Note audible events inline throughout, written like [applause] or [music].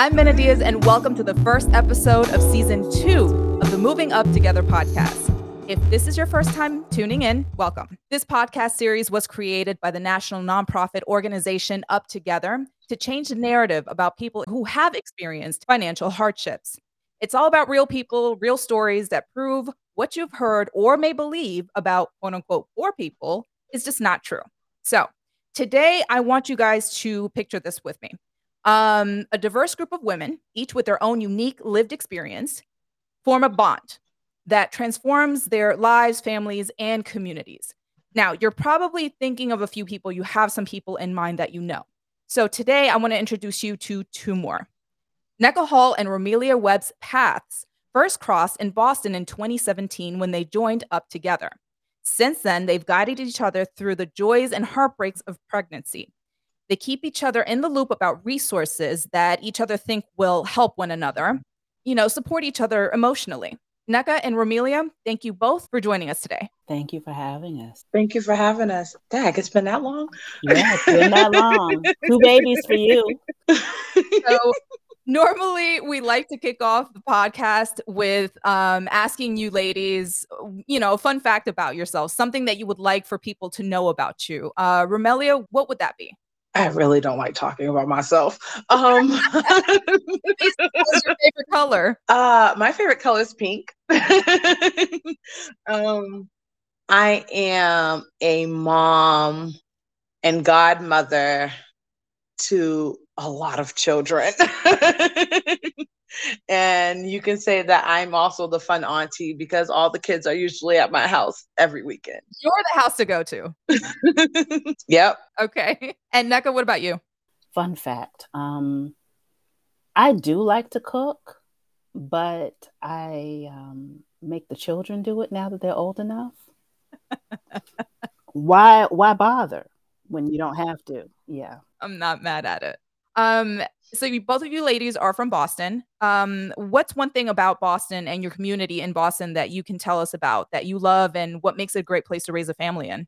I'm Minna Diaz, and welcome to the first episode of season two of the Moving Up Together podcast. If this is your first time tuning in, welcome. This podcast series was created by the national nonprofit organization Up Together to change the narrative about people who have experienced financial hardships. It's all about real people, real stories that prove what you've heard or may believe about quote unquote poor people is just not true. So, today I want you guys to picture this with me. Um, a diverse group of women, each with their own unique lived experience, form a bond that transforms their lives, families, and communities. Now, you're probably thinking of a few people. You have some people in mind that you know. So today I want to introduce you to two more. Nneka Hall and Romelia Webb's paths first crossed in Boston in 2017 when they joined up together. Since then, they've guided each other through the joys and heartbreaks of pregnancy. They keep each other in the loop about resources that each other think will help one another, you know, support each other emotionally. Nneka and Romelia, thank you both for joining us today. Thank you for having us. Thank you for having us. Dag, it's been that long? Yeah, it's been that long. Two [laughs] babies for you. [laughs] So, normally we like to kick off the podcast with um, asking you ladies, you know, a fun fact about yourself, something that you would like for people to know about you. Uh, Romelia, what would that be? I really don't like talking about myself. Um, [laughs] What's your favorite color? uh, my favorite color is pink. [laughs] um, I am a mom and godmother to a lot of children. [laughs] and you can say that I'm also the fun auntie because all the kids are usually at my house every weekend. You're the house to go to. [laughs] yep. Okay. And Nneka, what about you? Fun fact. Um, I do like to cook, but I um, make the children do it now that they're old enough. [laughs] why why bother when you don't have to? Yeah. I'm not mad at it. Um, so you, both of you ladies are from Boston. Um, what's one thing about Boston and your community in Boston that you can tell us about that you love and what makes it a great place to raise a family in?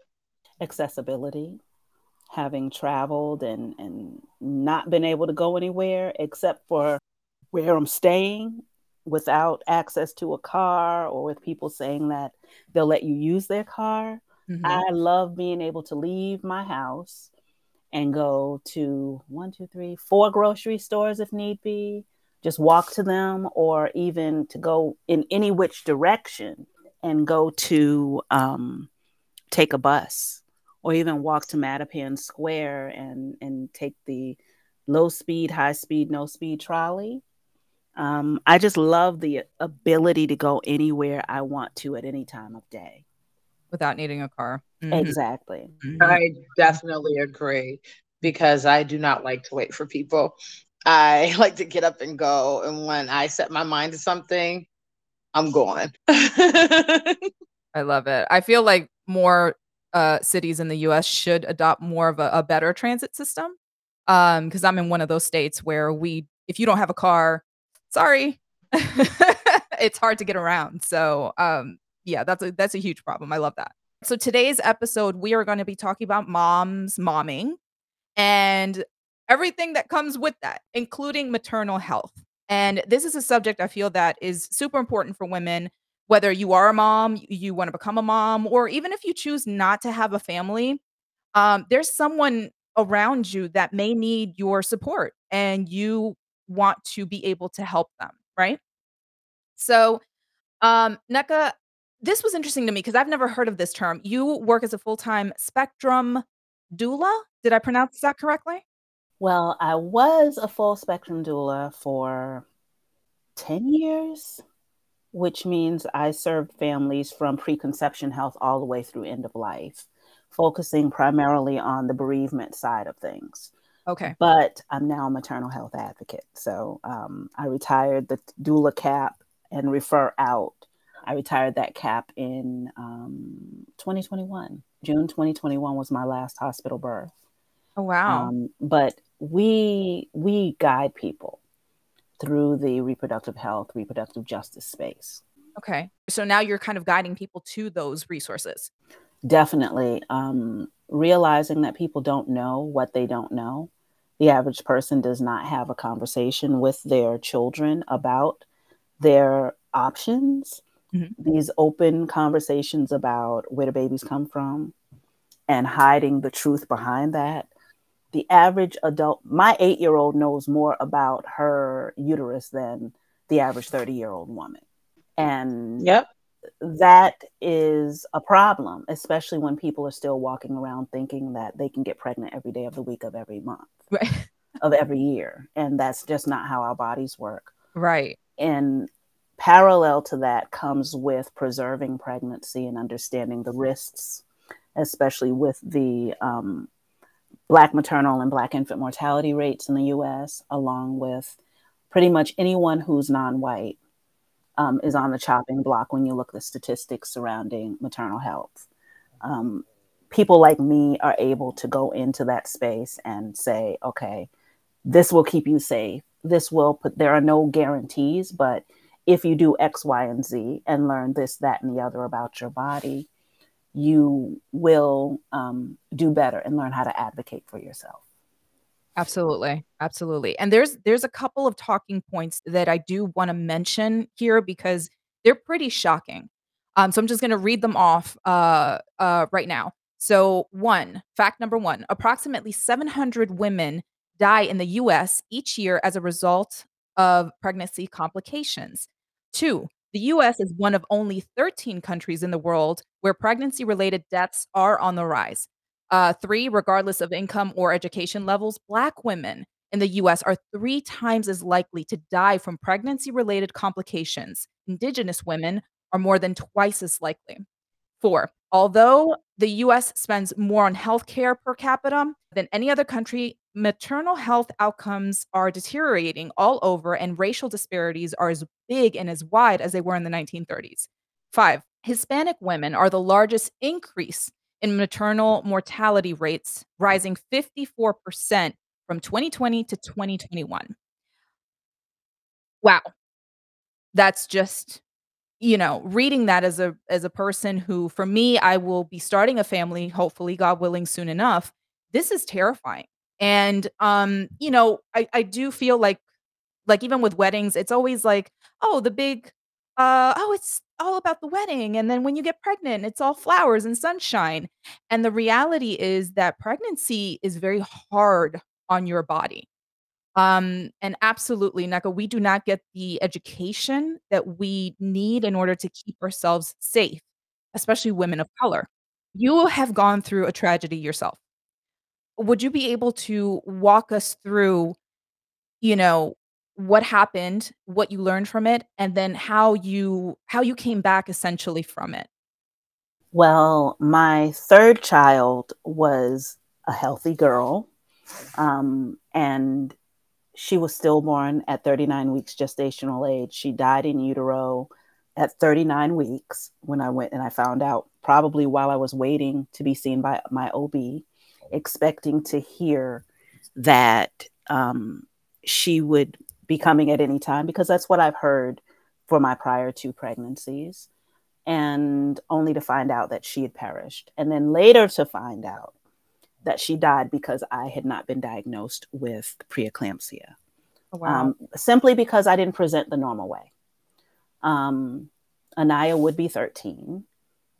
Accessibility. Having traveled and, and not been able to go anywhere except for where I'm staying without access to a car or with people saying that they'll let you use their car. Mhm. I love being able to leave my house and go to one, two, three, four grocery stores if need be, just walk to them, or even to go in any which direction and go to um, take a bus or even walk to Mattapan Square and, and take the low speed, high speed, no speed trolley. Um, I just love the ability to go anywhere I want to at any time of day. Without needing a car. Mhm. Exactly. Mhm. I definitely agree because I do not like to wait for people. I [laughs] like to get up and go. And when I set my mind to something, I'm going. [laughs] I love it. I feel like more uh, cities in the U.S. should adopt more of a, a better transit system. Um, because I'm in one of those states where we, if you don't have a car, sorry, [laughs] it's hard to get around. So, um, yeah, that's a that's a huge problem. I love that. So today's episode, we are going to be talking about moms momming and everything that comes with that, including maternal health. And this is a subject I feel that is super important for women whether you are a mom, you want to become a mom, or even if you choose not to have a family, um, there's someone around you that may need your support and you want to be able to help them, right? So, um, Nneka, this was interesting to me because I've never heard of this term. You work as a full time spectrum doula. Did I pronounce that correctly? Well, I was a full spectrum doula for 10 years, which means I served families from preconception health all the way through end of life, focusing primarily on the bereavement side of things. Okay. But I'm now a maternal health advocate. So um, I retired the doula cap and refer out. I retired that cap in um, 2021. June 2021 was my last hospital birth. Oh, wow. Um, but we we guide people through the reproductive health, reproductive justice space. okay. So now you're kind of guiding people to those resources. Definitely um, realizing that people don't know what they don't know. the average person does not have a conversation with their children about their options. Mm-hmm. These open conversations about where the babies come from and hiding the truth behind that. The average adult, my eight year old knows more about her uterus than the average 30 year old woman. And yep. that is a problem, especially when people are still walking around thinking that they can get pregnant every day of the week of every month, right. of every year. And that's just not how our bodies work. Right. And parallel to that comes with preserving pregnancy and understanding the risks, especially with the um, Black maternal and Black infant mortality rates in the US, along with pretty much anyone who's non white um, is on the chopping block when you look at the statistics surrounding maternal health. Um, people like me are able to go into that space and say, okay, this will keep you safe. This will put, there are no guarantees, but if you do X, Y, and Z and learn this, that, and the other about your body, you will um, do better and learn how to advocate for yourself. Absolutely. Absolutely. And there's there's a couple of talking points that I do want to mention here because they're pretty shocking. Um, so I'm just going to read them off uh, uh, right now. So, one, fact number one approximately 700 women die in the US each year as a result of pregnancy complications. Two, the US is one of only 13 countries in the world where pregnancy related deaths are on the rise. Uh, three, regardless of income or education levels, Black women in the US are three times as likely to die from pregnancy related complications. Indigenous women are more than twice as likely. Four, although the US spends more on healthcare per capita than any other country, maternal health outcomes are deteriorating all over, and racial disparities are as big and as wide as they were in the 1930s. Five, Hispanic women are the largest increase in maternal mortality rates, rising 54% from 2020 to 2021. Wow. That's just you know, reading that as a as a person who for me I will be starting a family hopefully God willing soon enough. This is terrifying. And um, you know, I I do feel like like even with weddings, it's always like, oh, the big uh oh, it's all about the wedding. And then when you get pregnant, it's all flowers and sunshine. And the reality is that pregnancy is very hard on your body. Um, and absolutely, Nneka, we do not get the education that we need in order to keep ourselves safe, especially women of color. You have gone through a tragedy yourself. Would you be able to walk us through, you know, what happened, what you learned from it, and then how you how you came back essentially from it. Well, my third child was a healthy girl, um, and she was stillborn at 39 weeks gestational age. She died in utero at 39 weeks when I went and I found out, probably while I was waiting to be seen by my OB, expecting to hear that um, she would be coming at any time because that's what I've heard for my prior two pregnancies. And only to find out that she had perished. And then later to find out that she died because I had not been diagnosed with preeclampsia. Oh, wow. Um, simply because I didn't present the normal way. Um, Anaya would be 13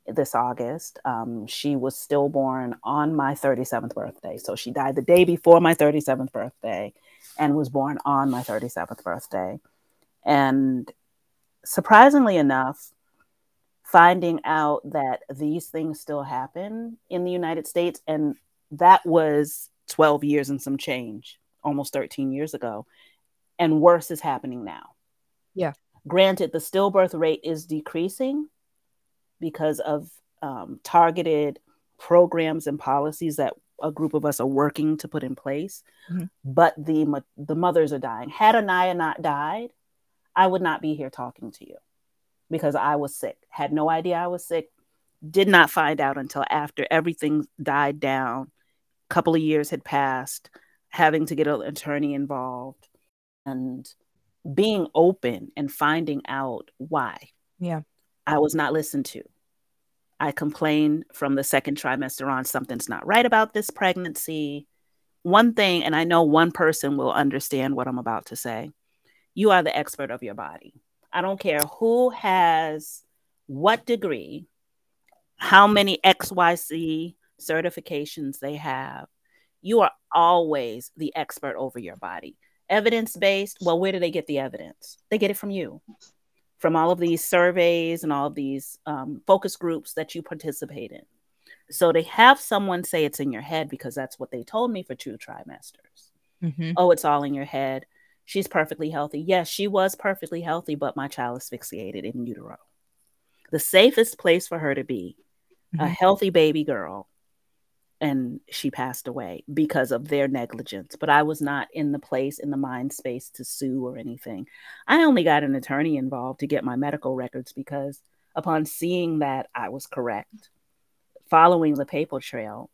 this August. Um, she was stillborn on my 37th birthday. So she died the day before my 37th birthday and was born on my 37th birthday. And surprisingly enough, finding out that these things still happen in the United States, and that was 12 years and some change, almost 13 years ago, and worse is happening now. Yeah. Granted, the stillbirth rate is decreasing because of um, targeted programs and policies that a group of us are working to put in place. Mm-hmm. But the the mothers are dying. Had Anaya not died, I would not be here talking to you because I was sick. Had no idea I was sick. Did not find out until after everything died down. A couple of years had passed, having to get an attorney involved and being open and finding out why. Yeah. I was not listened to. I complain from the second trimester on something's not right about this pregnancy. one thing, and I know one person will understand what I'm about to say. You are the expert of your body. I don't care who has what degree, how many XYZ certifications they have. You are always the expert over your body. Evidence based, well, where do they get the evidence? They get it from you, from all of these surveys and all of these um, focus groups that you participate in. So to have someone say it's in your head because that's what they told me for two trimesters. Mm-hmm. Oh, it's all in your head. She's perfectly healthy. Yes, she was perfectly healthy, but my child asphyxiated in utero. The safest place for her to be, mm-hmm. a healthy baby girl, and she passed away because of their negligence. But I was not in the place, in the mind space to sue or anything. I only got an attorney involved to get my medical records because upon seeing that I was correct, following the paper trail,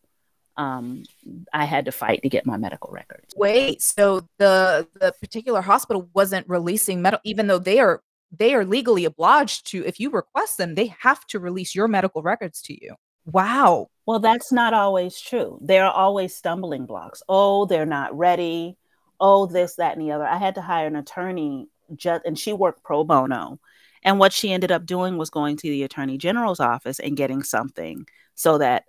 um, I had to fight to get my medical records. Wait, so the the particular hospital wasn't releasing medical, even though they are they are legally obliged to. If you request them, they have to release your medical records to you. Wow. Well, that's not always true. There are always stumbling blocks. Oh, they're not ready. Oh, this, that, and the other. I had to hire an attorney, just, and she worked pro bono. And what she ended up doing was going to the attorney general's office and getting something so that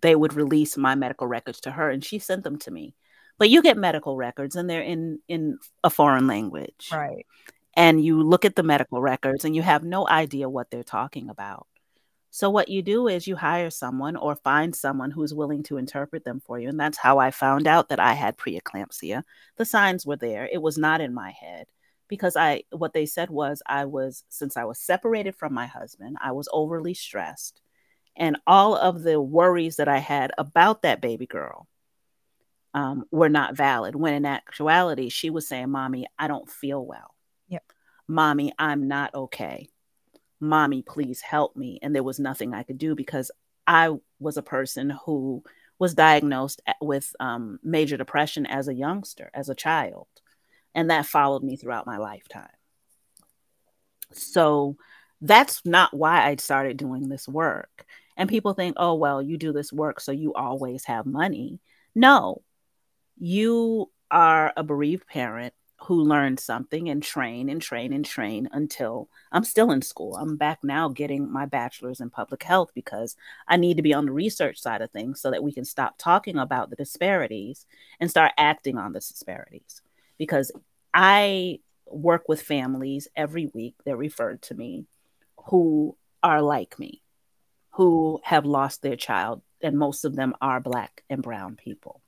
they would release my medical records to her and she sent them to me but you get medical records and they're in in a foreign language right and you look at the medical records and you have no idea what they're talking about so what you do is you hire someone or find someone who's willing to interpret them for you and that's how i found out that i had preeclampsia the signs were there it was not in my head because i what they said was i was since i was separated from my husband i was overly stressed and all of the worries that I had about that baby girl um, were not valid. When in actuality, she was saying, "Mommy, I don't feel well. Yep. Mommy, I'm not okay. Mommy, please help me." And there was nothing I could do because I was a person who was diagnosed with um, major depression as a youngster, as a child, and that followed me throughout my lifetime. So that's not why I started doing this work. And people think, oh, well, you do this work, so you always have money. No, you are a bereaved parent who learned something and train and train and train until I'm still in school. I'm back now getting my bachelor's in public health because I need to be on the research side of things so that we can stop talking about the disparities and start acting on the disparities. Because I work with families every week, they're referred to me, who are like me who have lost their child, and most of them are Black and Brown people.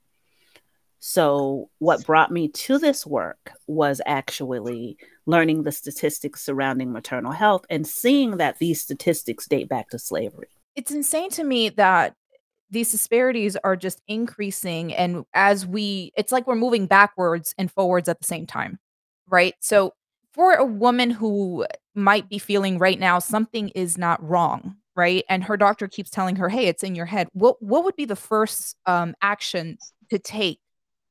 So, what brought me to this work was actually learning the statistics surrounding maternal health and seeing that these statistics date back to slavery. It's insane to me that these disparities are just increasing. And as we, it's like we're moving backwards and forwards at the same time, right? So, for a woman who might be feeling right now something is not wrong right? And her doctor keeps telling her, "Hey, it's in your head." What what would be the first um, action to take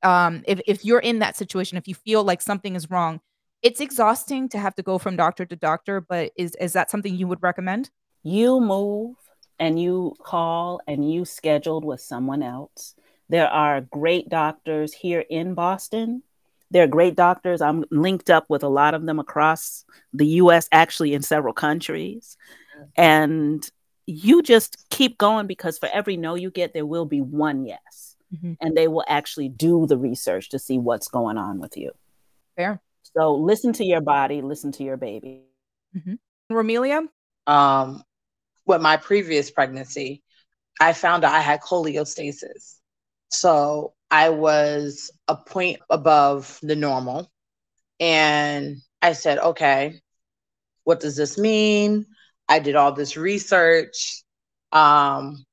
um, if if you're in that situation? If you feel like something is wrong, it's exhausting to have to go from doctor to doctor. But is is that something you would recommend? You move and you call and you scheduled with someone else. There are great doctors here in Boston. They're great doctors. I'm linked up with a lot of them across the US, actually, in several countries and you just keep going because for every no you get there will be one yes mm-hmm. and they will actually do the research to see what's going on with you. Fair. So listen to your body listen to your baby. Mm-hmm. romelia? Um with my previous pregnancy i found out i had cholestasis so i was a point above the normal. And i said okay what does this mean? I did all this research. Um,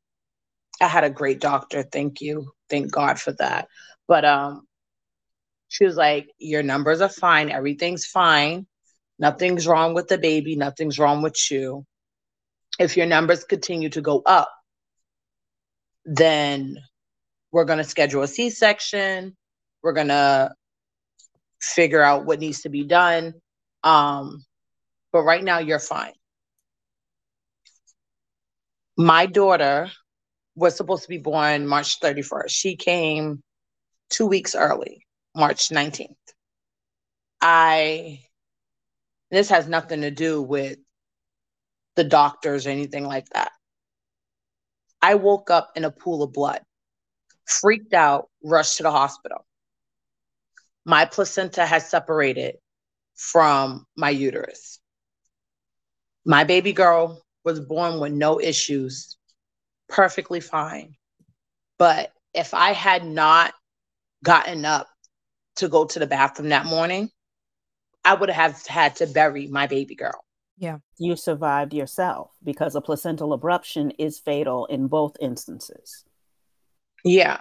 I had a great doctor. Thank you. Thank God for that. But um, she was like, Your numbers are fine. Everything's fine. Nothing's wrong with the baby. Nothing's wrong with you. If your numbers continue to go up, then we're going to schedule a C section. We're going to figure out what needs to be done. Um, but right now, you're fine my daughter was supposed to be born March 31st. She came two weeks early, March 19th. I, this has nothing to do with the doctors or anything like that. I woke up in a pool of blood, freaked out, rushed to the hospital. My placenta has separated from my uterus. My baby girl was born with no issues, perfectly fine. But if I had not gotten up to go to the bathroom that morning, I would have had to bury my baby girl. Yeah. You survived yourself because a placental abruption is fatal in both instances. Yeah.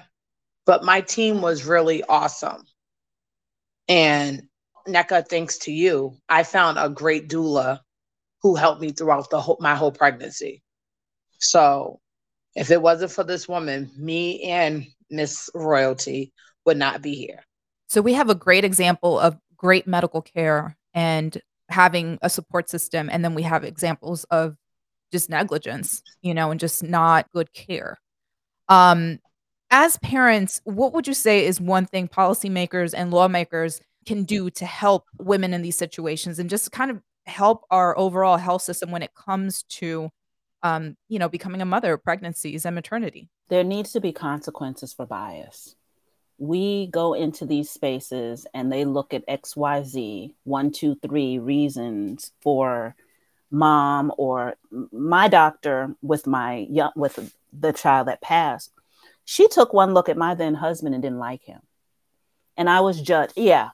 But my team was really awesome. And Nneka, thanks to you, I found a great doula who helped me throughout the whole, my whole pregnancy. So if it wasn't for this woman, me and Miss Royalty would not be here. So we have a great example of great medical care and having a support system and then we have examples of just negligence, you know, and just not good care. Um as parents, what would you say is one thing policymakers and lawmakers can do to help women in these situations and just kind of help our overall health system when it comes to um, you know, becoming a mother, pregnancies and maternity? There needs to be consequences for bias. We go into these spaces and they look at XYZ, one, two, three reasons for mom or my doctor with my young with the child that passed. She took one look at my then husband and didn't like him. And I was judged. Yeah,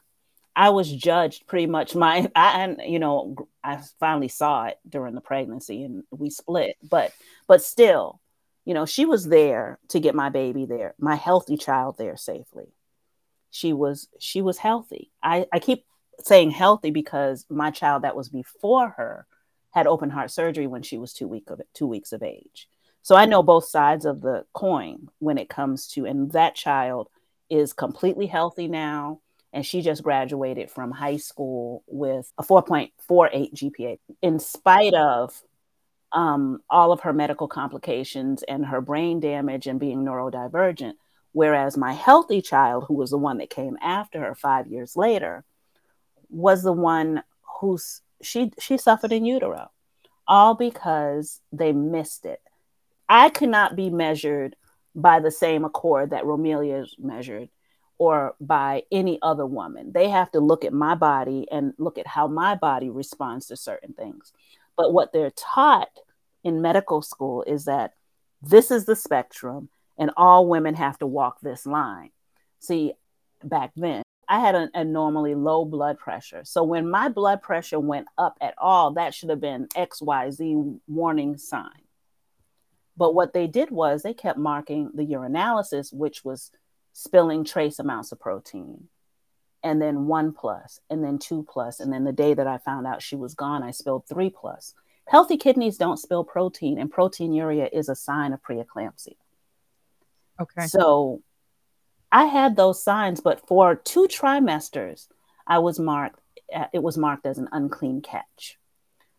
I was judged pretty much my [laughs] I and you know I finally saw it during the pregnancy and we split but but still you know she was there to get my baby there my healthy child there safely. She was she was healthy. I I keep saying healthy because my child that was before her had open heart surgery when she was 2 week of 2 weeks of age. So I know both sides of the coin when it comes to and that child is completely healthy now and she just graduated from high school with a 4.48 GPA in spite of um, all of her medical complications and her brain damage and being neurodivergent. Whereas my healthy child, who was the one that came after her five years later, was the one who's she she suffered in utero, all because they missed it. I could not be measured by the same accord that Romelia is measured or by any other woman. They have to look at my body and look at how my body responds to certain things. But what they're taught in medical school is that this is the spectrum and all women have to walk this line. See, back then, I had an abnormally low blood pressure. So when my blood pressure went up at all, that should have been XYZ warning sign. But what they did was they kept marking the urinalysis, which was spilling trace amounts of protein and then one plus and then two plus and then the day that i found out she was gone i spilled three plus. Healthy kidneys don't spill protein and proteinuria is a sign of preeclampsia. Okay. So i had those signs but for two trimesters i was marked it was marked as an unclean catch.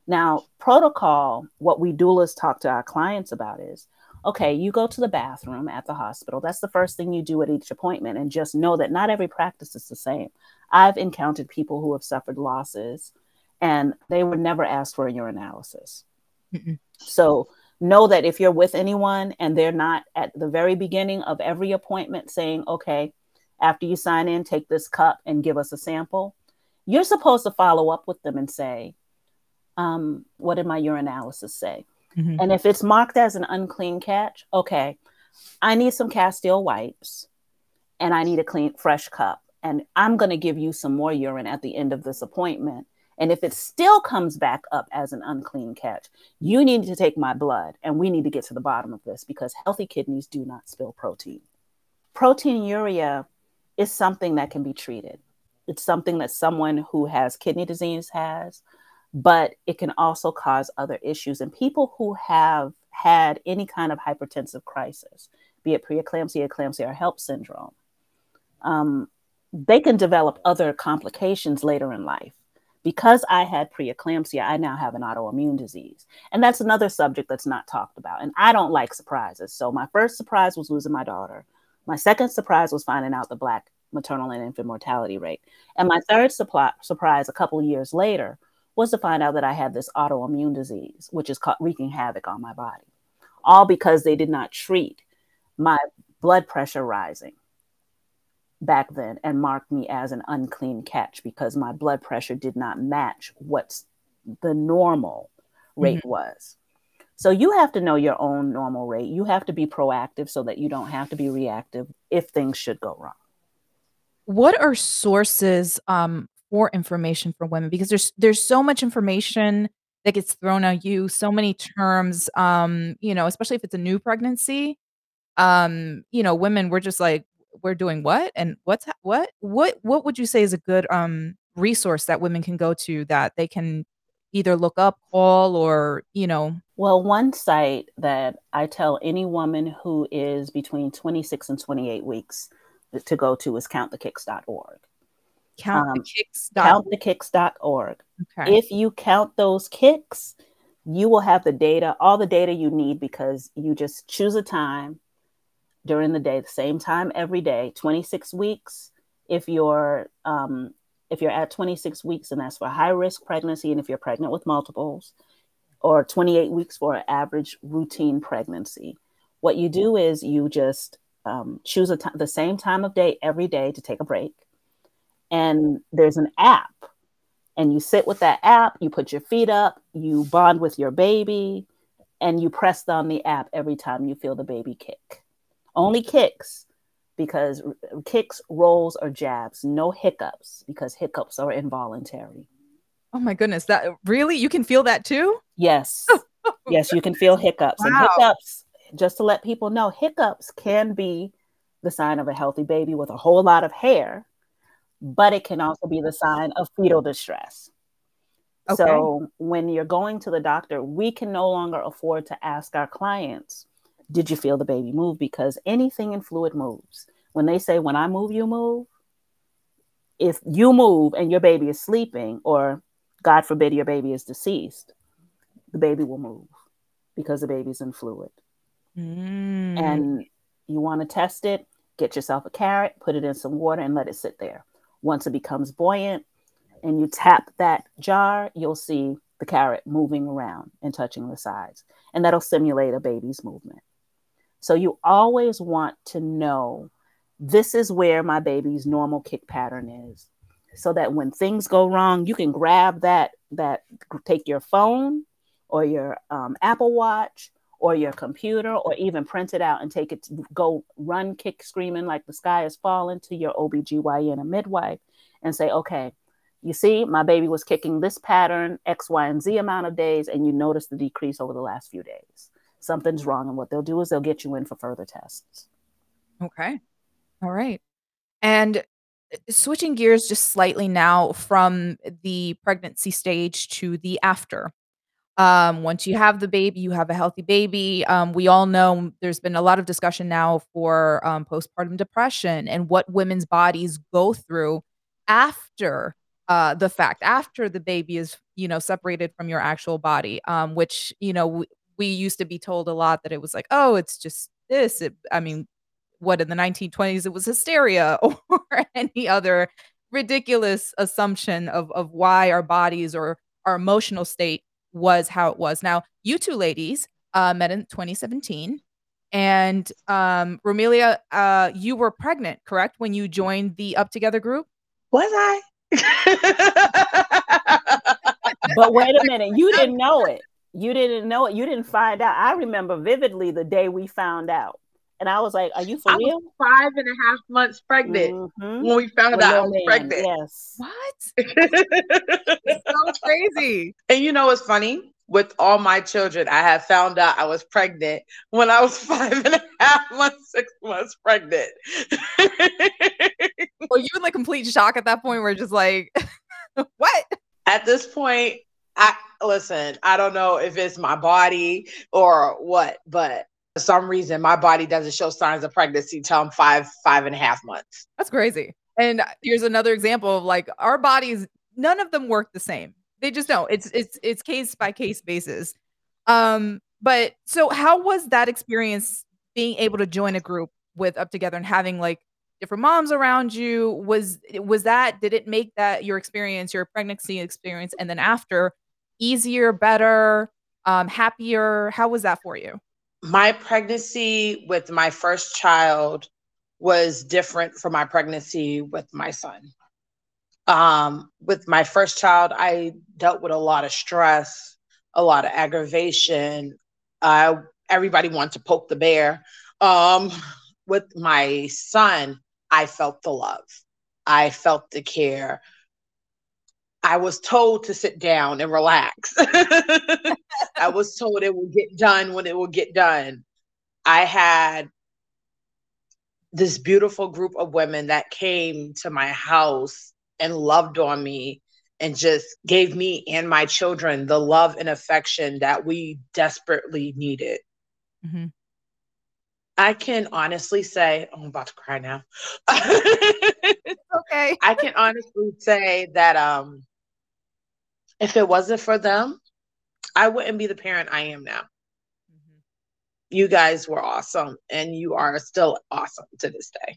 Now protocol what we doulas talk to our clients about is okay, you go to the bathroom at the hospital. That's the first thing you do at each appointment. And just know that not every practice is the same. I've encountered people who have suffered losses and they would never ask for a urinalysis. Mm-mm. So know that if you're with anyone and they're not at the very beginning of every appointment saying, okay, after you sign in, take this cup and give us a sample, you're supposed to follow up with them and say, um, what did my urinalysis say? Mm-hmm. And if it's marked as an unclean catch, okay, I need some Castile wipes and I need a clean, fresh cup. And I'm going to give you some more urine at the end of this appointment. And if it still comes back up as an unclean catch, you need to take my blood and we need to get to the bottom of this because healthy kidneys do not spill protein. Proteinuria is something that can be treated. It's something that someone who has kidney disease has, but it can also cause other issues. And people who have had any kind of hypertensive crisis, be it preeclampsia, eclampsia, or HELLP syndrome, um, they can develop other complications later in life. Because I had preeclampsia, I now have an autoimmune disease. And that's another subject that's not talked about. And I don't like surprises. So my first surprise was losing my daughter. My second surprise was finding out the Black maternal and infant mortality rate. And my third supply, surprise a couple years later was to find out that I had this autoimmune disease, which is wreaking havoc on my body, all because they did not treat my blood pressure rising back then and marked me as an unclean catch because my blood pressure did not match what the normal rate mm-hmm. was. So you have to know your own normal rate. You have to be proactive so that you don't have to be reactive if things should go wrong. What are sources um, for information for women? Because there's there's so much information that gets thrown at you, so many terms. Um, you know, especially if it's a new pregnancy. Um, you know, women we're just like we're doing what and what's what what what would you say is a good um resource that women can go to that they can either look up, call, or, you know? Well, one site that I tell any woman who is between 26 and 28 weeks to go to is counttthekicks.org. Countthekicks.org. Counttthekicks.org. Okay. If you count those kicks, you will have the data, all the data you need because you just choose a time during the day, the same time every day, 26 weeks. If you're um, if you're at 26 weeks and that's for high risk pregnancy, and if you're pregnant with multiples, or 28 weeks for an average routine pregnancy, what you do is you just um, choose a t- the same time of day every day to take a break. And there's an app, and you sit with that app, you put your feet up, you bond with your baby, and you press on the app every time you feel the baby kick. Only kicks because kicks, rolls, or jabs, no hiccups because hiccups are involuntary. Oh my goodness, that really you can feel that too? Yes. [laughs] yes, you can feel hiccups. Wow. And hiccups, just to let people know, hiccups can be the sign of a healthy baby with a whole lot of hair, but it can also be the sign of fetal distress. Okay. So when you're going to the doctor, we can no longer afford to ask our clients did you feel the baby move? Because anything in fluid moves. When they say, when I move, you move, if you move and your baby is sleeping, or God forbid your baby is deceased, the baby will move because the baby's in fluid. Mm. And you want to test it, get yourself a carrot, put it in some water, and let it sit there. Once it becomes buoyant and you tap that jar, you'll see the carrot moving around and touching the sides. And that'll simulate a baby's movement. So you always want to know this is where my baby's normal kick pattern is. So that when things go wrong, you can grab that that take your phone or your um, Apple Watch or your computer or even print it out and take it go run kick screaming like the sky is falling to your OBGYN or midwife and say, okay, you see, my baby was kicking this pattern X, Y, and Z amount of days, and you notice the decrease over the last few days something's wrong. And what they'll do is they'll get you in for further tests. Okay. All right. And uh, switching gears just slightly now from the pregnancy stage to the after. Um, once you have the baby, you have a healthy baby. Um, we all know there's been a lot of discussion now for um, postpartum depression and what women's bodies go through after uh, the fact, after the baby is, you know, separated from your actual body, um, which, you know, we used to be told a lot that it was like, oh, it's just this. It, I mean, what in the 1920s it was hysteria [laughs] or any other ridiculous assumption of of why our bodies or our emotional state was how it was. Now, you two ladies uh, met in 2017, and um, Romelia, uh, you were pregnant, correct, when you joined the Up Together group? Was I? [laughs] but wait a [laughs] minute, you didn't know it you didn't know it. You didn't find out. I remember vividly the day we found out. And I was like, Are you for I real? five and a half months pregnant mm-hmm. when we found out I was man. pregnant. Yes. What? [laughs] it sounds crazy. And you know what's funny? With all my children, I have found out I was pregnant when I was [laughs] five and a half months, six months pregnant. [laughs] Were you in like complete shock at that point where just like, what? At this point, I listen, I don't know if it's my body or what, but for some reason my body doesn't show signs of pregnancy till I'm five, five and a half months. That's crazy. And here's another example of like our bodies, none of them work the same. They just don't. It's it's it's case by case basis. Um, but so how was that experience being able to join a group with Up Together and having like different moms around you was was that did it make that your experience your pregnancy experience and then after easier better um happier how was that for you my pregnancy with my first child was different from my pregnancy with my son um with my first child i dealt with a lot of stress a lot of aggravation uh everybody wanted to poke the bear um with my son I felt the love. I felt the care. I was told to sit down and relax. [laughs] I was told it will get done when it will get done. I had this beautiful group of women that came to my house and loved on me and just gave me and my children the love and affection that we desperately needed. Mm-hmm. I can honestly say, oh, I'm about to cry now. [laughs] okay. I can honestly say that um if it wasn't for them, I wouldn't be the parent I am now. Mm-hmm. You guys were awesome and you are still awesome to this day.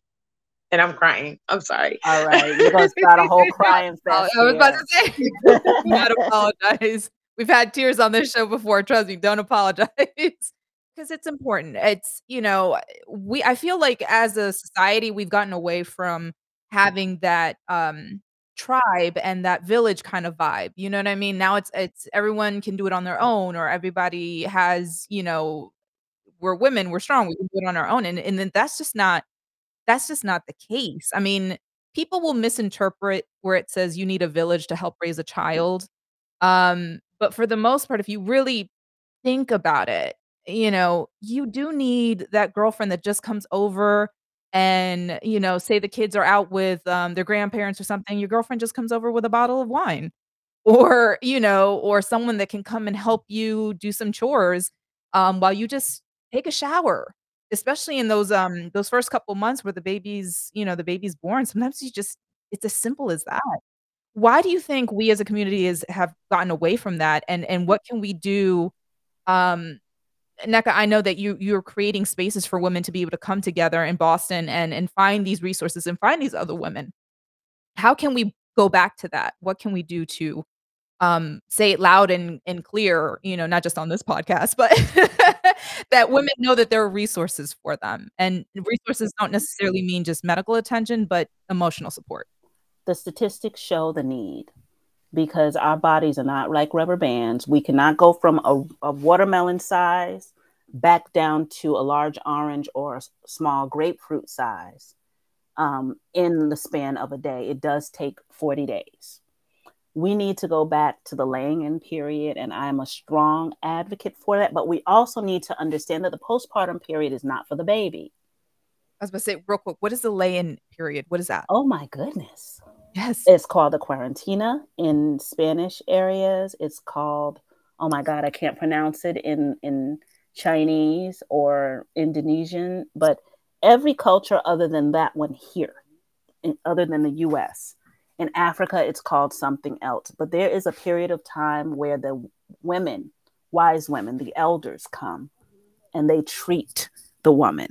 And I'm crying. I'm sorry. All right. You're going to start a whole [laughs] crying fest. I was about to say, [laughs] not apologize. We've had tears on this show before. Trust me, don't apologize. [laughs] Because it's important. It's, you know, we I feel like as a society, we've gotten away from having that, um, tribe and that village kind of vibe, you know what I mean? Now it's it's everyone can do it on their own or everybody has, you know, we're women, we're strong, we can do it on our own, and and then that's just not that's just not the case. I mean, people will misinterpret where it says you need a village to help raise a child, um, but for the most part, if you really think about it, you know, you do need that girlfriend that just comes over and, you know, say the kids are out with, um, their grandparents or something, your girlfriend just comes over with a bottle of wine. [laughs] Or, you know, or someone that can come and help you do some chores, um, while you just take a shower. Especially in those, um, those first couple months where the baby's, you know, the baby's born, sometimes you just it's as simple as that. Why do you think we as a community is have gotten away from that, and and what can we do, um Nneka, I know that you you're creating spaces for women to be able to come together in Boston and and find these resources and find these other women. How can we go back to that? What can we do to um, say it loud and and clear, you know, not just on this podcast, but [laughs] that women know that there are resources for them. And resources don't necessarily mean just medical attention, but emotional support. The statistics show the need because our bodies are not like rubber bands. We cannot go from a, a watermelon size back down to a large orange or a small grapefruit size um, in the span of a day. It does take 40 days. We need to go back to the laying in period, and I'm a strong advocate for that. But we also need to understand that the postpartum period is not for the baby. I was going to say, real quick, what is the lay in period? What is that? Oh, my goodness. Yes. It's called the cuarentena in Spanish areas. It's called, oh my God, I can't pronounce it in, in Chinese or Indonesian, but every culture other than that one here, in, other than the US. In Africa, it's called something else. But there is a period of time where the women, wise women, the elders come and they treat the woman.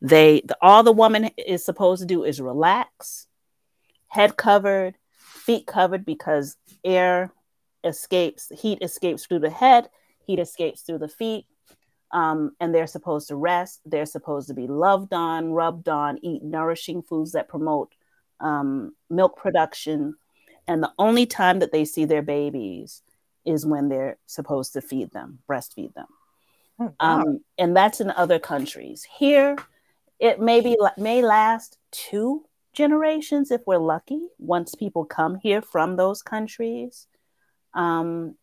They the, all the woman is supposed to do is relax head covered, feet covered because air escapes, heat escapes through the head, heat escapes through the feet. Um, and they're supposed to rest. They're supposed to be loved on, rubbed on, eat nourishing foods that promote um, milk production. And the only time that they see their babies is when they're supposed to feed them, breastfeed them. Oh, wow. um, and that's in other countries. Here, it may be may last two generations if we're lucky once people come here from those countries. Um,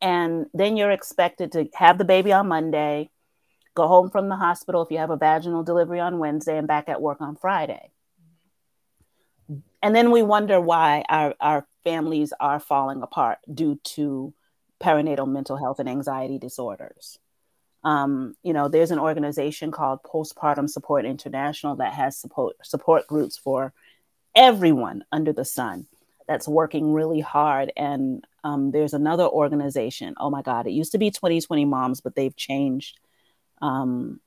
and then you're expected to have the baby on monday go home from the hospital if you have a vaginal delivery on wednesday and back at work on friday. And then we wonder why our, our families are falling apart due to perinatal mental health and anxiety disorders um, you know, there's an organization called Postpartum Support International that has support support groups for everyone under the sun that's working really hard. And um, there's another organization. Oh my God, it used to be 2020 Moms, but they've changed um,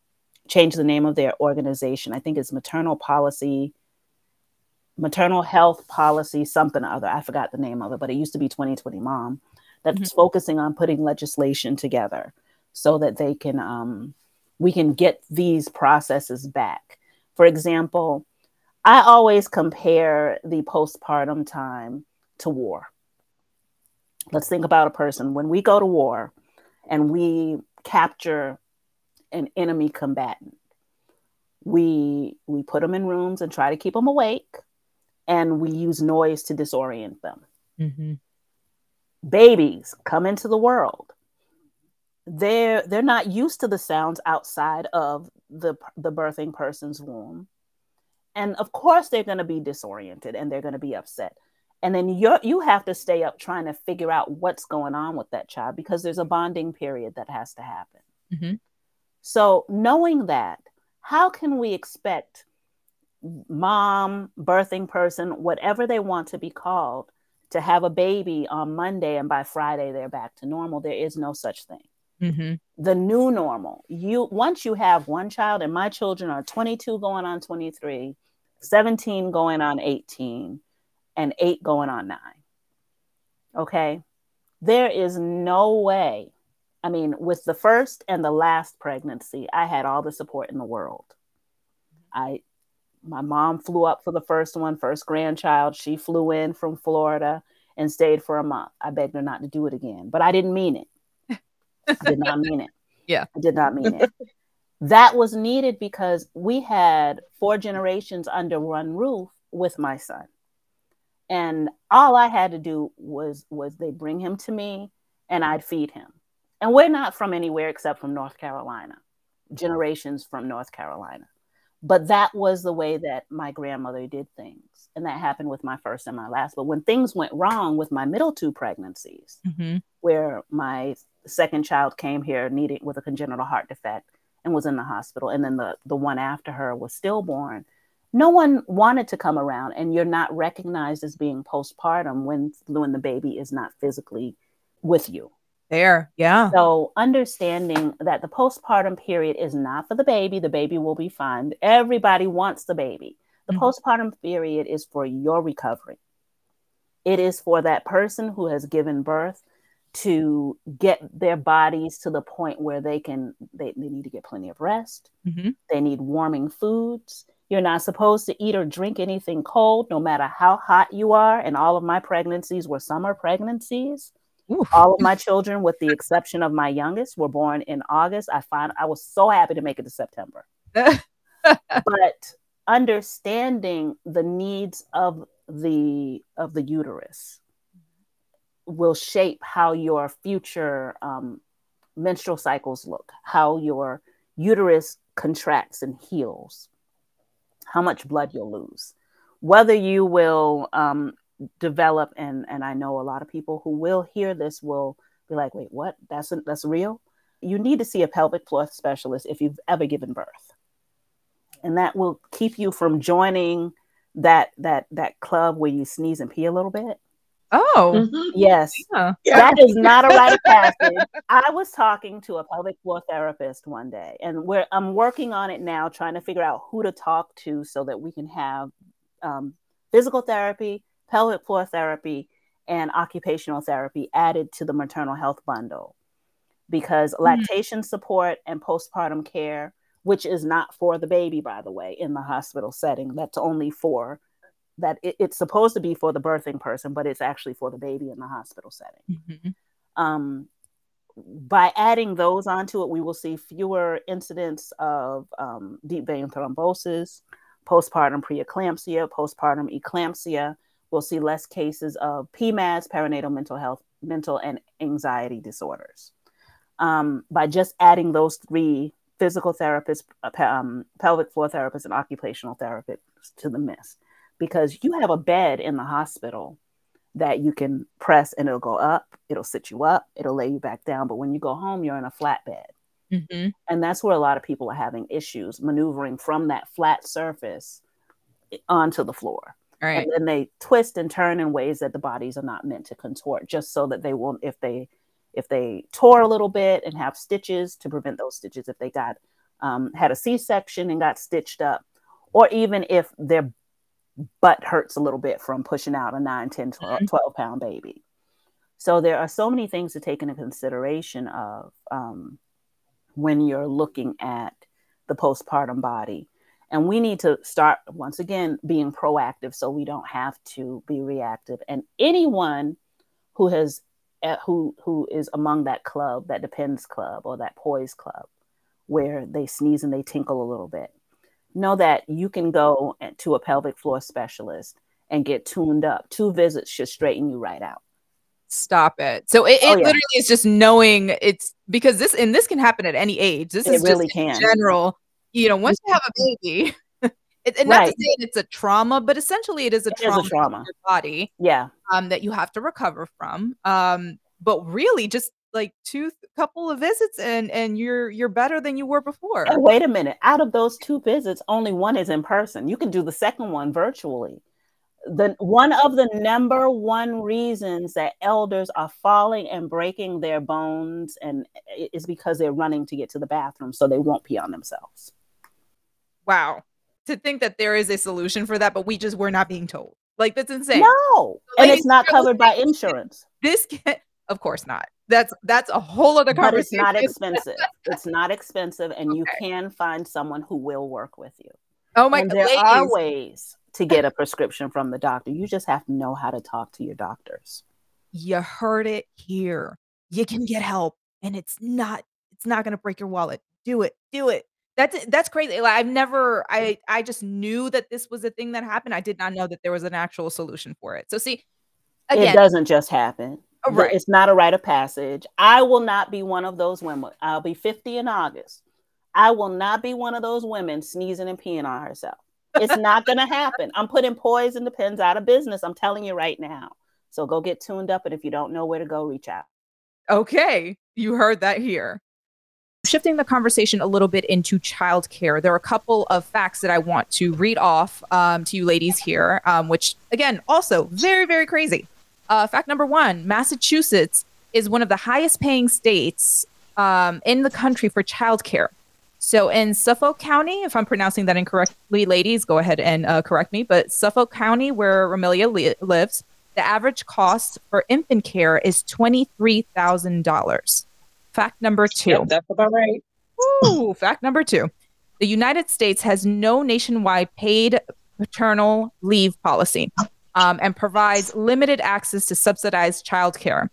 changed the name of their organization. I think it's Maternal Policy, Maternal Health Policy, something or other. I forgot the name of it, but it used to be 2020 Mom. That's mm-hmm. focusing on putting legislation together so that they can um, we can get these processes back. For example, I always compare the postpartum time to war. Let's think about a person when we go to war and we capture an enemy combatant. We we put them in rooms and try to keep them awake, and we use noise to disorient them. Mm-hmm. Babies come into the world. They're they're not used to the sounds outside of the the birthing person's womb, and of course they're going to be disoriented and they're going to be upset. And then you you have to stay up trying to figure out what's going on with that child because there's a bonding period that has to happen. Mm-hmm. So, knowing that, how can we expect mom, birthing person, whatever they want to be called, to have a baby on Monday and by Friday they're back to normal? There is no such thing. Mm-hmm. The new normal. You once you have one child, and my children are 22 going on 23, 17 going on 18, and eight going on nine. Okay. There is no way I mean, with the first and the last pregnancy, I had all the support in the world. I my mom flew up for the first one, first grandchild. She flew in from Florida and stayed for a month. I begged her not to do it again, but I didn't mean it. I did not mean it. [laughs] Yeah. I did not mean it. That was needed because we had four generations under one roof with my son. And all I had to do was was they bring him to me and I'd feed him and we're not from anywhere except from North Carolina, generations from North Carolina. But that was the way that my grandmother did things. And that happened with my first and my last. But when things went wrong with my middle two pregnancies, mm-hmm. where my second child came here needing with a congenital heart defect and was in the hospital, and then the, the one after her was stillborn, no one wanted to come around. And you're not recognized as being postpartum when, when the baby is not physically with you. There, yeah. So understanding that the postpartum period is not for the baby, the baby will be fine. Everybody wants the baby. The mm-hmm. postpartum period is for your recovery. It is for that person who has given birth to get their bodies to the point where they can they, they need to get plenty of rest. Mm-hmm. They need warming foods. You're not supposed to eat or drink anything cold, no matter how hot you are. And all of my pregnancies were summer pregnancies. All of my [laughs] children, with the exception of my youngest, were born in August. I find I was so happy to make it to September. [laughs] but understanding the needs of the of the uterus will shape how your future um, menstrual cycles look, how your uterus contracts and heals, how much blood you'll lose, whether you will um, develop and and I know a lot of people who will hear this will be like, wait, what? That's that's real. You need to see a pelvic floor specialist if you've ever given birth, and that will keep you from joining that that that club where you sneeze and pee a little bit. Oh, mm-hmm. yes, yeah. that is not a rite of [laughs] passage. I was talking to a pelvic floor therapist one day, and where I'm working on it now, trying to figure out who to talk to so that we can have um, physical therapy, pelvic floor therapy, and occupational therapy added to the maternal health bundle because mm-hmm. lactation support and postpartum care, which is not for the baby, by the way, in the hospital setting, that's only for that it, it's supposed to be for the birthing person, but it's actually for the baby in the hospital setting. Mm-hmm. Um, by adding those onto it, we will see fewer incidents of um, deep vein thrombosis, postpartum preeclampsia, postpartum eclampsia, we'll see less cases of PMADs, perinatal mental health, mental and anxiety disorders. Um, by just adding those three physical therapists, uh, um, pelvic floor therapists, and occupational therapists to the mist, because you have a bed in the hospital that you can press and it'll go up, it'll sit you up, it'll lay you back down. But when you go home, you're in a flat bed. Mm-hmm. And that's where a lot of people are having issues maneuvering from that flat surface onto the floor. Right. And then they twist and turn in ways that the bodies are not meant to contort, just so that they won't, if they if they tore a little bit and have stitches to prevent those stitches, if they got um, had a C-section and got stitched up, or even if their butt hurts a little bit from pushing out a 9, 10, 12, Mm-hmm. 12 pound baby. So there are so many things to take into consideration of um, when you're looking at the postpartum body. And we need to start once again being proactive so we don't have to be reactive. And anyone who has uh, who who is among that club, that depends club or that poise club, where they sneeze and they tinkle a little bit, know that you can go to a pelvic floor specialist and get tuned up. Two visits should straighten you right out. Stop it. So it, it Oh, yeah. literally is just knowing it's because this and this can happen at any age. This It is really can. general. You know, once [laughs] you have a baby, [laughs] it, and not to say it's a trauma, but essentially it is a It is trauma, a trauma. your body Yeah. um, that you have to recover from. Um, but really, just like two couple of visits and and you're you're better than you were before. And wait a minute. Out of those two visits, only one is in person. You can do the second one virtually. The one of the number one reasons that elders are falling and breaking their bones and i- is because they're running to get to the bathroom so they won't pee on themselves. Wow. To think that there is a solution for that, but we just we're not being told. Like that's insane. No. And it's not covered by [laughs] insurance. This can of course not. That's that's a whole other But it's not expensive. It's not expensive and you can find someone who will work with you. oh my and god, there ladies. are ways to get a prescription from the doctor. You just have to know how to talk to your doctors. you heard it here. You can get help and it's not it's not going to break your wallet. Do it. Do it. That's that's crazy. Like I've never I I just knew that this was a thing that happened. I did not know that there was an actual solution for it. So see it doesn't just happen. Oh, The- right. It's not a rite of passage. I will not be one of those women. I'll be 50 in August. I will not be one of those women sneezing and peeing on herself. It's not [laughs] going to happen. I'm putting poison depends out of business. I'm telling you right now. So go get tuned up. And if you don't know where to go, reach out. Okay, you heard that here. Shifting the conversation a little bit into childcare, there are a couple of facts that I want to read off um, to you ladies here, um, which again, also very, very crazy. Uh, fact number one Massachusetts is one of the highest paying states um, in the country for childcare. So in Suffolk County, if I'm pronouncing that incorrectly, ladies, go ahead and uh, correct me. But Suffolk County, where Romelia li- lives, the average cost for infant care is $23,000. Fact number two. Yep, that's about right. Ooh, fact number two. The United States has no nationwide paid paternal leave policy um, and provides limited access to subsidized childcare.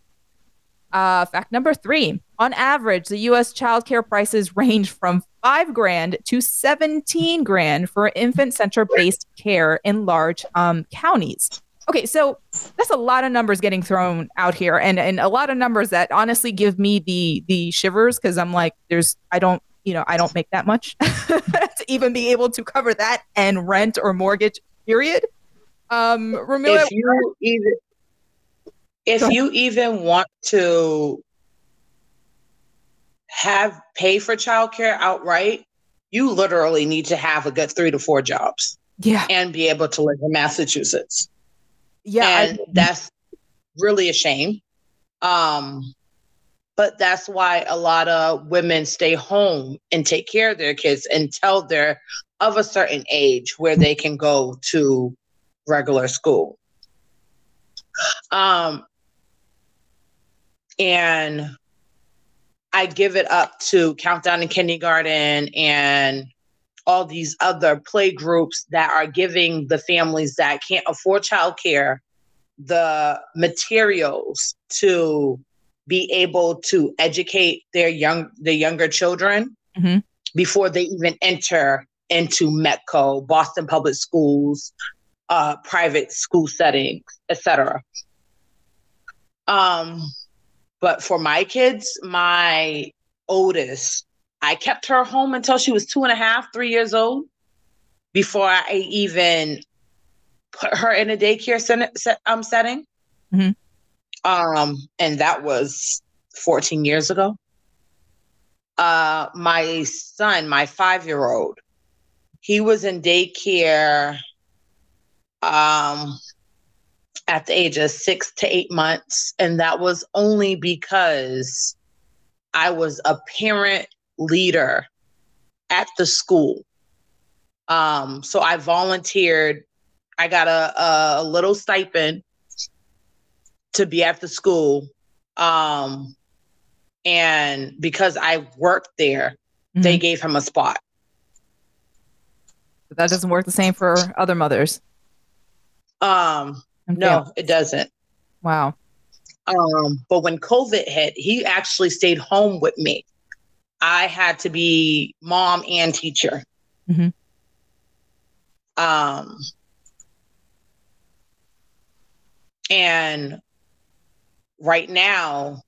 Uh, fact number three. On average, the U.S. childcare prices range from five grand to 17 grand for infant center based care in large um, counties. Okay, so that's a lot of numbers getting thrown out here, and and a lot of numbers that honestly give me the the shivers because I'm like, there's I don't you know I don't make that much [laughs] to even be able to cover that and rent or mortgage. Period. Um, Romelia, if you even if you even want to have pay for childcare outright, you literally need to have a good three to four jobs yeah, and be able to live in Massachusetts. yeah, I- that's really a shame. Um, but that's why a lot of women stay home and take care of their kids until they're of a certain age where they can go to regular school. Um, and I give it up to Countdown in Kindergarten and all these other play groups that are giving the families that can't afford childcare the materials to be able to educate their young the younger children Mhm. before they even enter into Metco, Boston Public Schools, uh, private school settings, etc. Um, but for my kids, my oldest, I kept her home until she was two and a half, three years old, before I even put her in a daycare sen- set, um, setting. Mhm. Um, and that was 14 years ago. Uh, my son, my five year old, he was in daycare um, at the age of six to eight months. And that was only because I was a parent leader at the school. Um, so I volunteered. I got a, a, little stipend to be at the school. Um, and because I worked there, mm-hmm. they gave him a spot. But that doesn't work the same for other mothers. Um, okay. no, it doesn't. Wow. Um, but when COVID hit, he actually stayed home with me. I had to be mom and teacher. Mm-hmm. Um, and right now,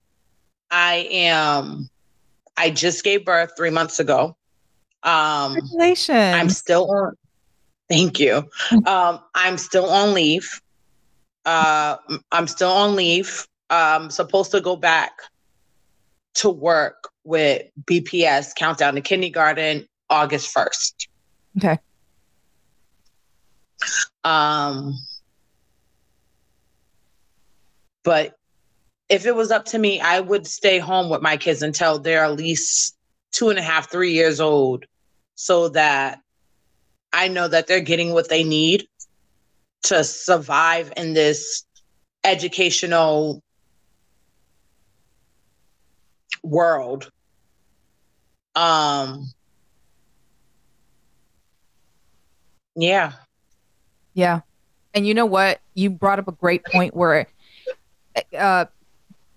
I am. I just gave birth three months ago. Um, Congratulations! I'm still on. Thank you. Um, I'm still on leave. Uh, I'm still on leave. I'm supposed to go back to work with BPS Countdown to Kindergarten August 1st. Okay. Um, but if it was up to me, I would stay home with my kids until they're at least two and a half, three years old, so that I know that they're getting what they need to survive in this educational world. Um yeah. Yeah. And you know what? You brought up a great point where uh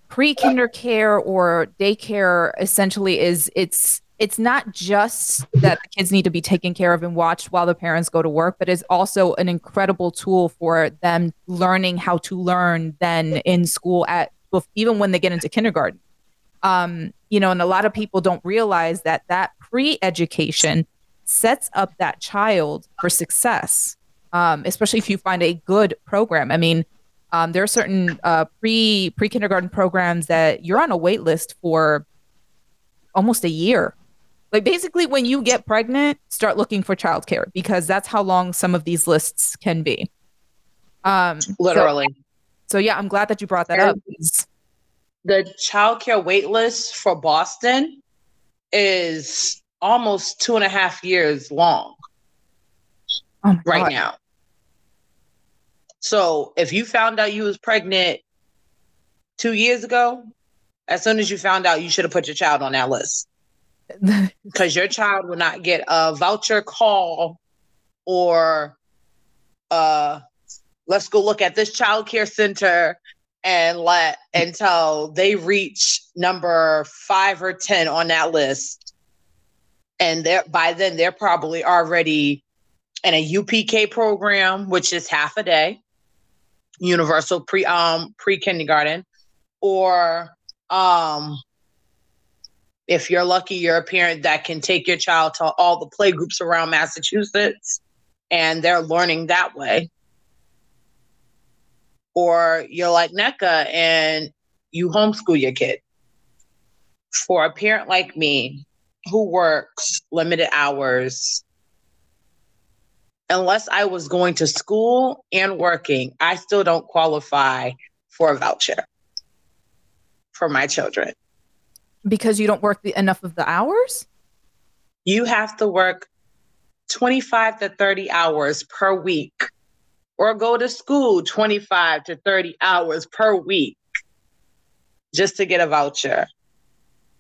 pre-kinder care or daycare essentially is it's it's not just that the kids need to be taken care of and watched while the parents go to work, but it's also an incredible tool for them learning how to learn then in school at even when they get into kindergarten. Um, you know, and a lot of people don't realize that that pre-education sets up that child for success, um, especially if you find a good program. I mean, um, there are certain uh, pre pre kindergarten programs that you're on a wait list for almost a year like basically, when you get pregnant, start looking for childcare because that's how long some of these lists can be. Um, Literally. So, so yeah, I'm glad that you brought that and up. The childcare wait list for Boston is almost two and a half years long oh right God. now. So if you found out you was pregnant two years ago, as soon as you found out, you should have put your child on that list because your child will not get a voucher call or uh let's go look at this child care center and let until they reach number five or ten on that list. And they're by then they're probably already in a upk program which is half a day universal pre um pre kindergarten or um if you're lucky, you're a parent that can take your child to all the play groups around Massachusetts and they're learning that way. Or you're like Nneka and you homeschool your kid. For a parent like me who works limited hours, unless I was going to school and working, I still don't qualify for a voucher for my children because you don't work the, enough of the hours? You have to work 25 to 30 hours per week or go to school 25 to 30 hours per week just to get a voucher.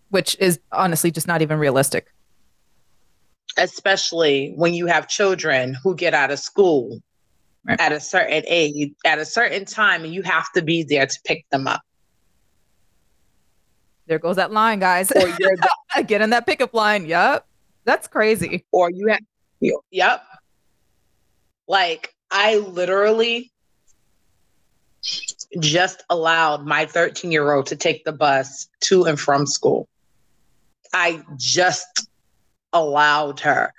Which is honestly just not even realistic. Especially when you have children who get out of school right. at a certain age, at a certain time, and you have to be there to pick them up. There goes that line, guys. Or you're the- [laughs] Get in that pickup line. Yep. That's crazy. Or you have, you, yep. Like, I literally just allowed my 13 year old to take the bus to and from school. I just allowed her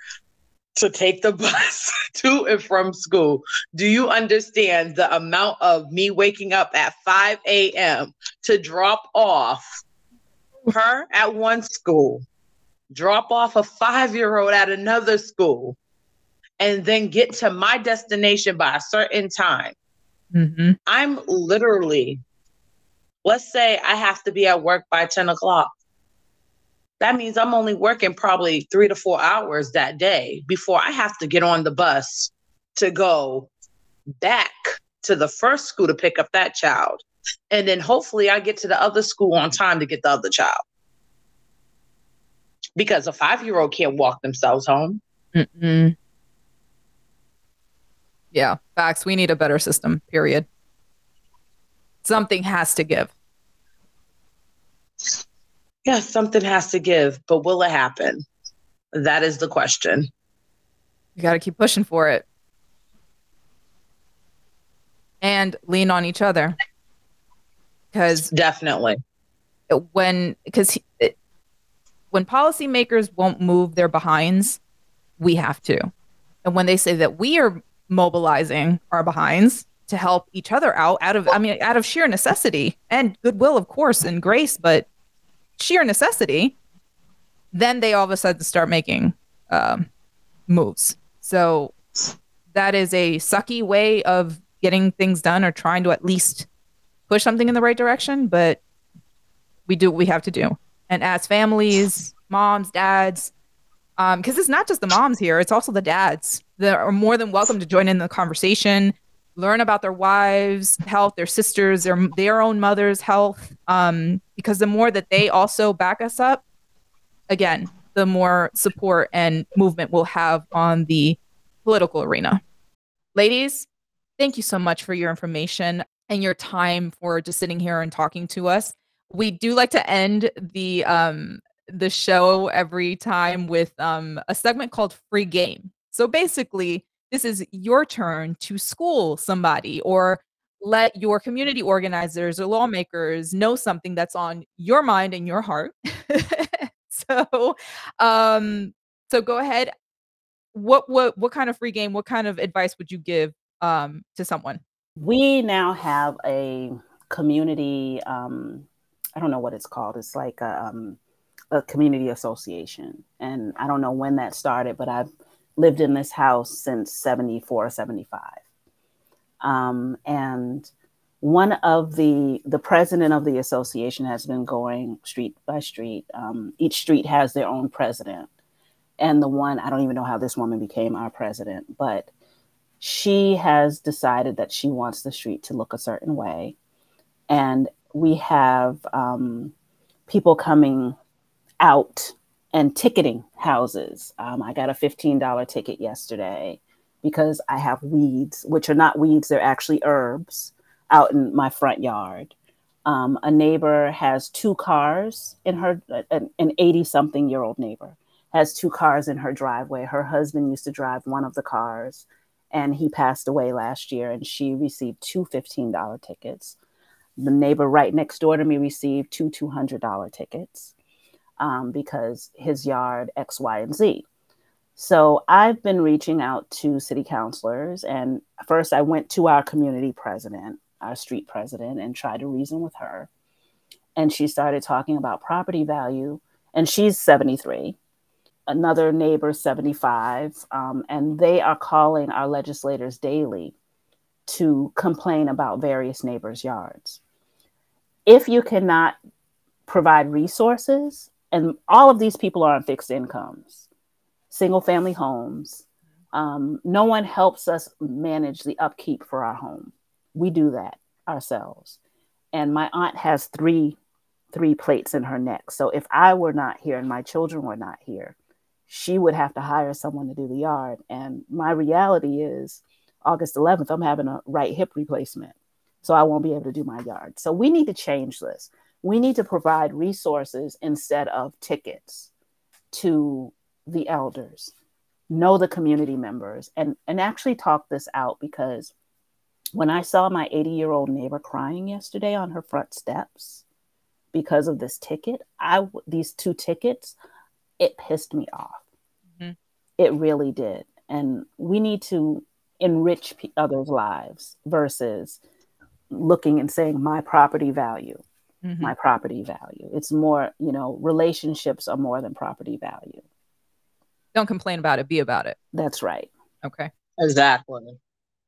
to take the [laughs] bus to and from school. Do you understand the amount of me waking up at 5 a.m. to drop off her at one school, drop off a five year old at another school, and then get to my destination by a certain time. Mm-hmm. I'm literally, let's say I have to be at work by 10 o'clock. that means I'm only working probably three to four hours that day before I have to get on the bus to go back to the first school to pick up that child. And then hopefully I get to the other school on time to get the other child. Because a five year old can't walk themselves home. Mm-mm. Yeah, facts. We need a better system, period. Something has to give. Yeah, something has to give, but will it happen? That is the question. You got to keep pushing for it and lean on each other. Because definitely, when because when policymakers won't move their behinds, we have to. And when they say that we are mobilizing our behinds to help each other out out of I mean out of sheer necessity and goodwill of course and grace, but sheer necessity, then they all of a sudden start making um, moves. So that is a sucky way of getting things done or trying to at least push something in the right direction, but we do what we have to do. And as families, moms, dads, because um, it's not just the moms here, it's also the dads that are more than welcome to join in the conversation, learn about their wives' health, their sisters, their their own mother's health. Um, because the more that they also back us up, again, the more support and movement we'll have on the political arena. Ladies, thank you so much for your information and your time for just sitting here and talking to us. We do like to end the um the show every time with um a segment called free game. So basically, this is your turn to school somebody or let your community organizers or lawmakers know something that's on your mind and your heart. [laughs] so um so go ahead what what what kind of free game what kind of advice would you give um to someone we now have a community um i don't know what it's called. It's like a, um, a community association. And i don't know when that started but i've lived in this house since 74 75 um, and one of the the president of the association has been going street by street. Um, each street has their own president. And the one i don't even know how this woman became our president but she has decided that she wants the street to look a certain way. And we have um, people coming out and ticketing houses. Um, i got a $15 ticket yesterday because i have weeds which are not weeds they're actually herbs out in my front yard. Um, a neighbor has two cars in her an 80 something year old neighbor has two cars in her driveway. Her husband used to drive one of the cars and he passed away last year and she received two $15 tickets. The neighbor right next door to me received two $200 tickets um, because his yard X, Y, and Z. So I've been reaching out to city councilors and first I went to our community president, our street president, and tried to reason with her. And she started talking about property value and she's 73 another neighbor 75 um, and they are calling our legislators daily to complain about various neighbors yards. If you cannot provide resources and all of these people are on fixed incomes single family homes um, no one helps us manage the upkeep for our home. We do that ourselves. And my aunt has three three plates in her neck. So if i were not here and my children were not here she would have to hire someone to do the yard. And my reality is August 11th, I'm having a right hip replacement. So I won't be able to do my yard. So we need to change this. We need to provide resources instead of tickets to the elders, know the community members, and, and actually talk this out because when I saw my 80 year old neighbor crying yesterday on her front steps because of this ticket, I these two tickets, it pissed me off. Mm-hmm. It really did. And we need to enrich p- others' lives versus looking and saying, my property value, mm-hmm. my property value. It's more, you know, relationships are more than property value. Don't complain about it, be about it. That's right. Okay. Exactly.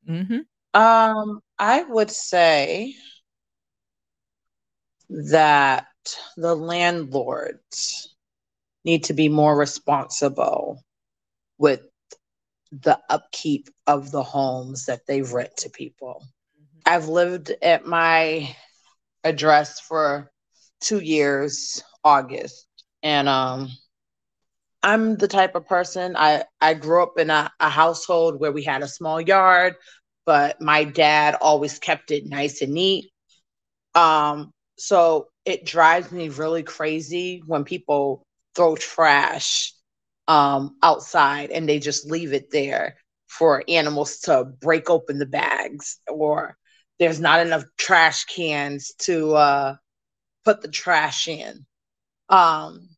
Mm-hmm. Um, I would say that the landlords need to be more responsible with the upkeep of the homes that they rent to people. I've lived at my address for two years, August, and um, I'm the type of person I I grew up in a, a household where we had a small yard, but my dad always kept it nice and neat. Um, so it drives me really crazy when people throw trash um, outside and they just leave it there for animals to break open the bags or there's not enough trash cans to uh, put the trash in. Um,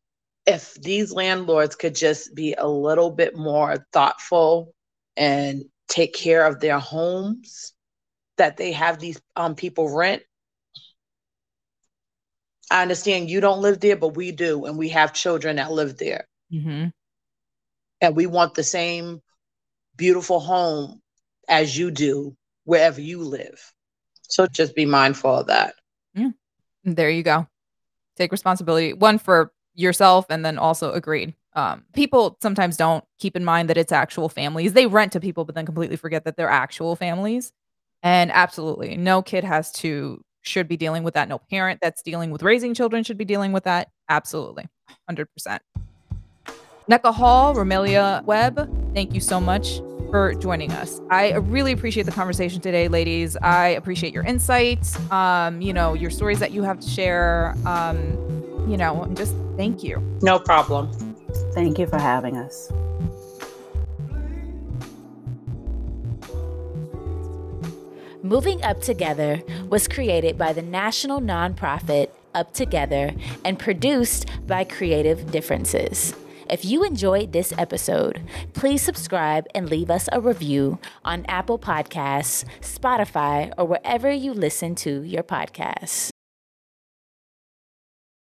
if these landlords could just be a little bit more thoughtful and take care of their homes that they have these um, people rent. I understand you don't live there, but we do, and we have children that live there. Mm-hmm. And we want the same beautiful home as you do wherever you live. So just be mindful of that. Yeah. There you go. Take responsibility. One for yourself and then also agreed. Um, people sometimes don't keep in mind that it's actual families. They rent to people, but then completely forget that they're actual families. And absolutely, no kid has to should be dealing with that. No parent that's dealing with raising children should be dealing with that. Absolutely, hundred percent. Nneka Hall, Romelia Webb, thank you so much for joining us. I really appreciate the conversation today, ladies. I appreciate your insights, um, you know, your stories that you have to share. Um, you know, just thank you. No problem. Thank you for having us. Moving UpTogether was created by the national nonprofit Up Together and produced by Creative Differences. If you enjoyed this episode, please subscribe and leave us a review on Apple Podcasts, Spotify, or wherever you listen to your podcasts.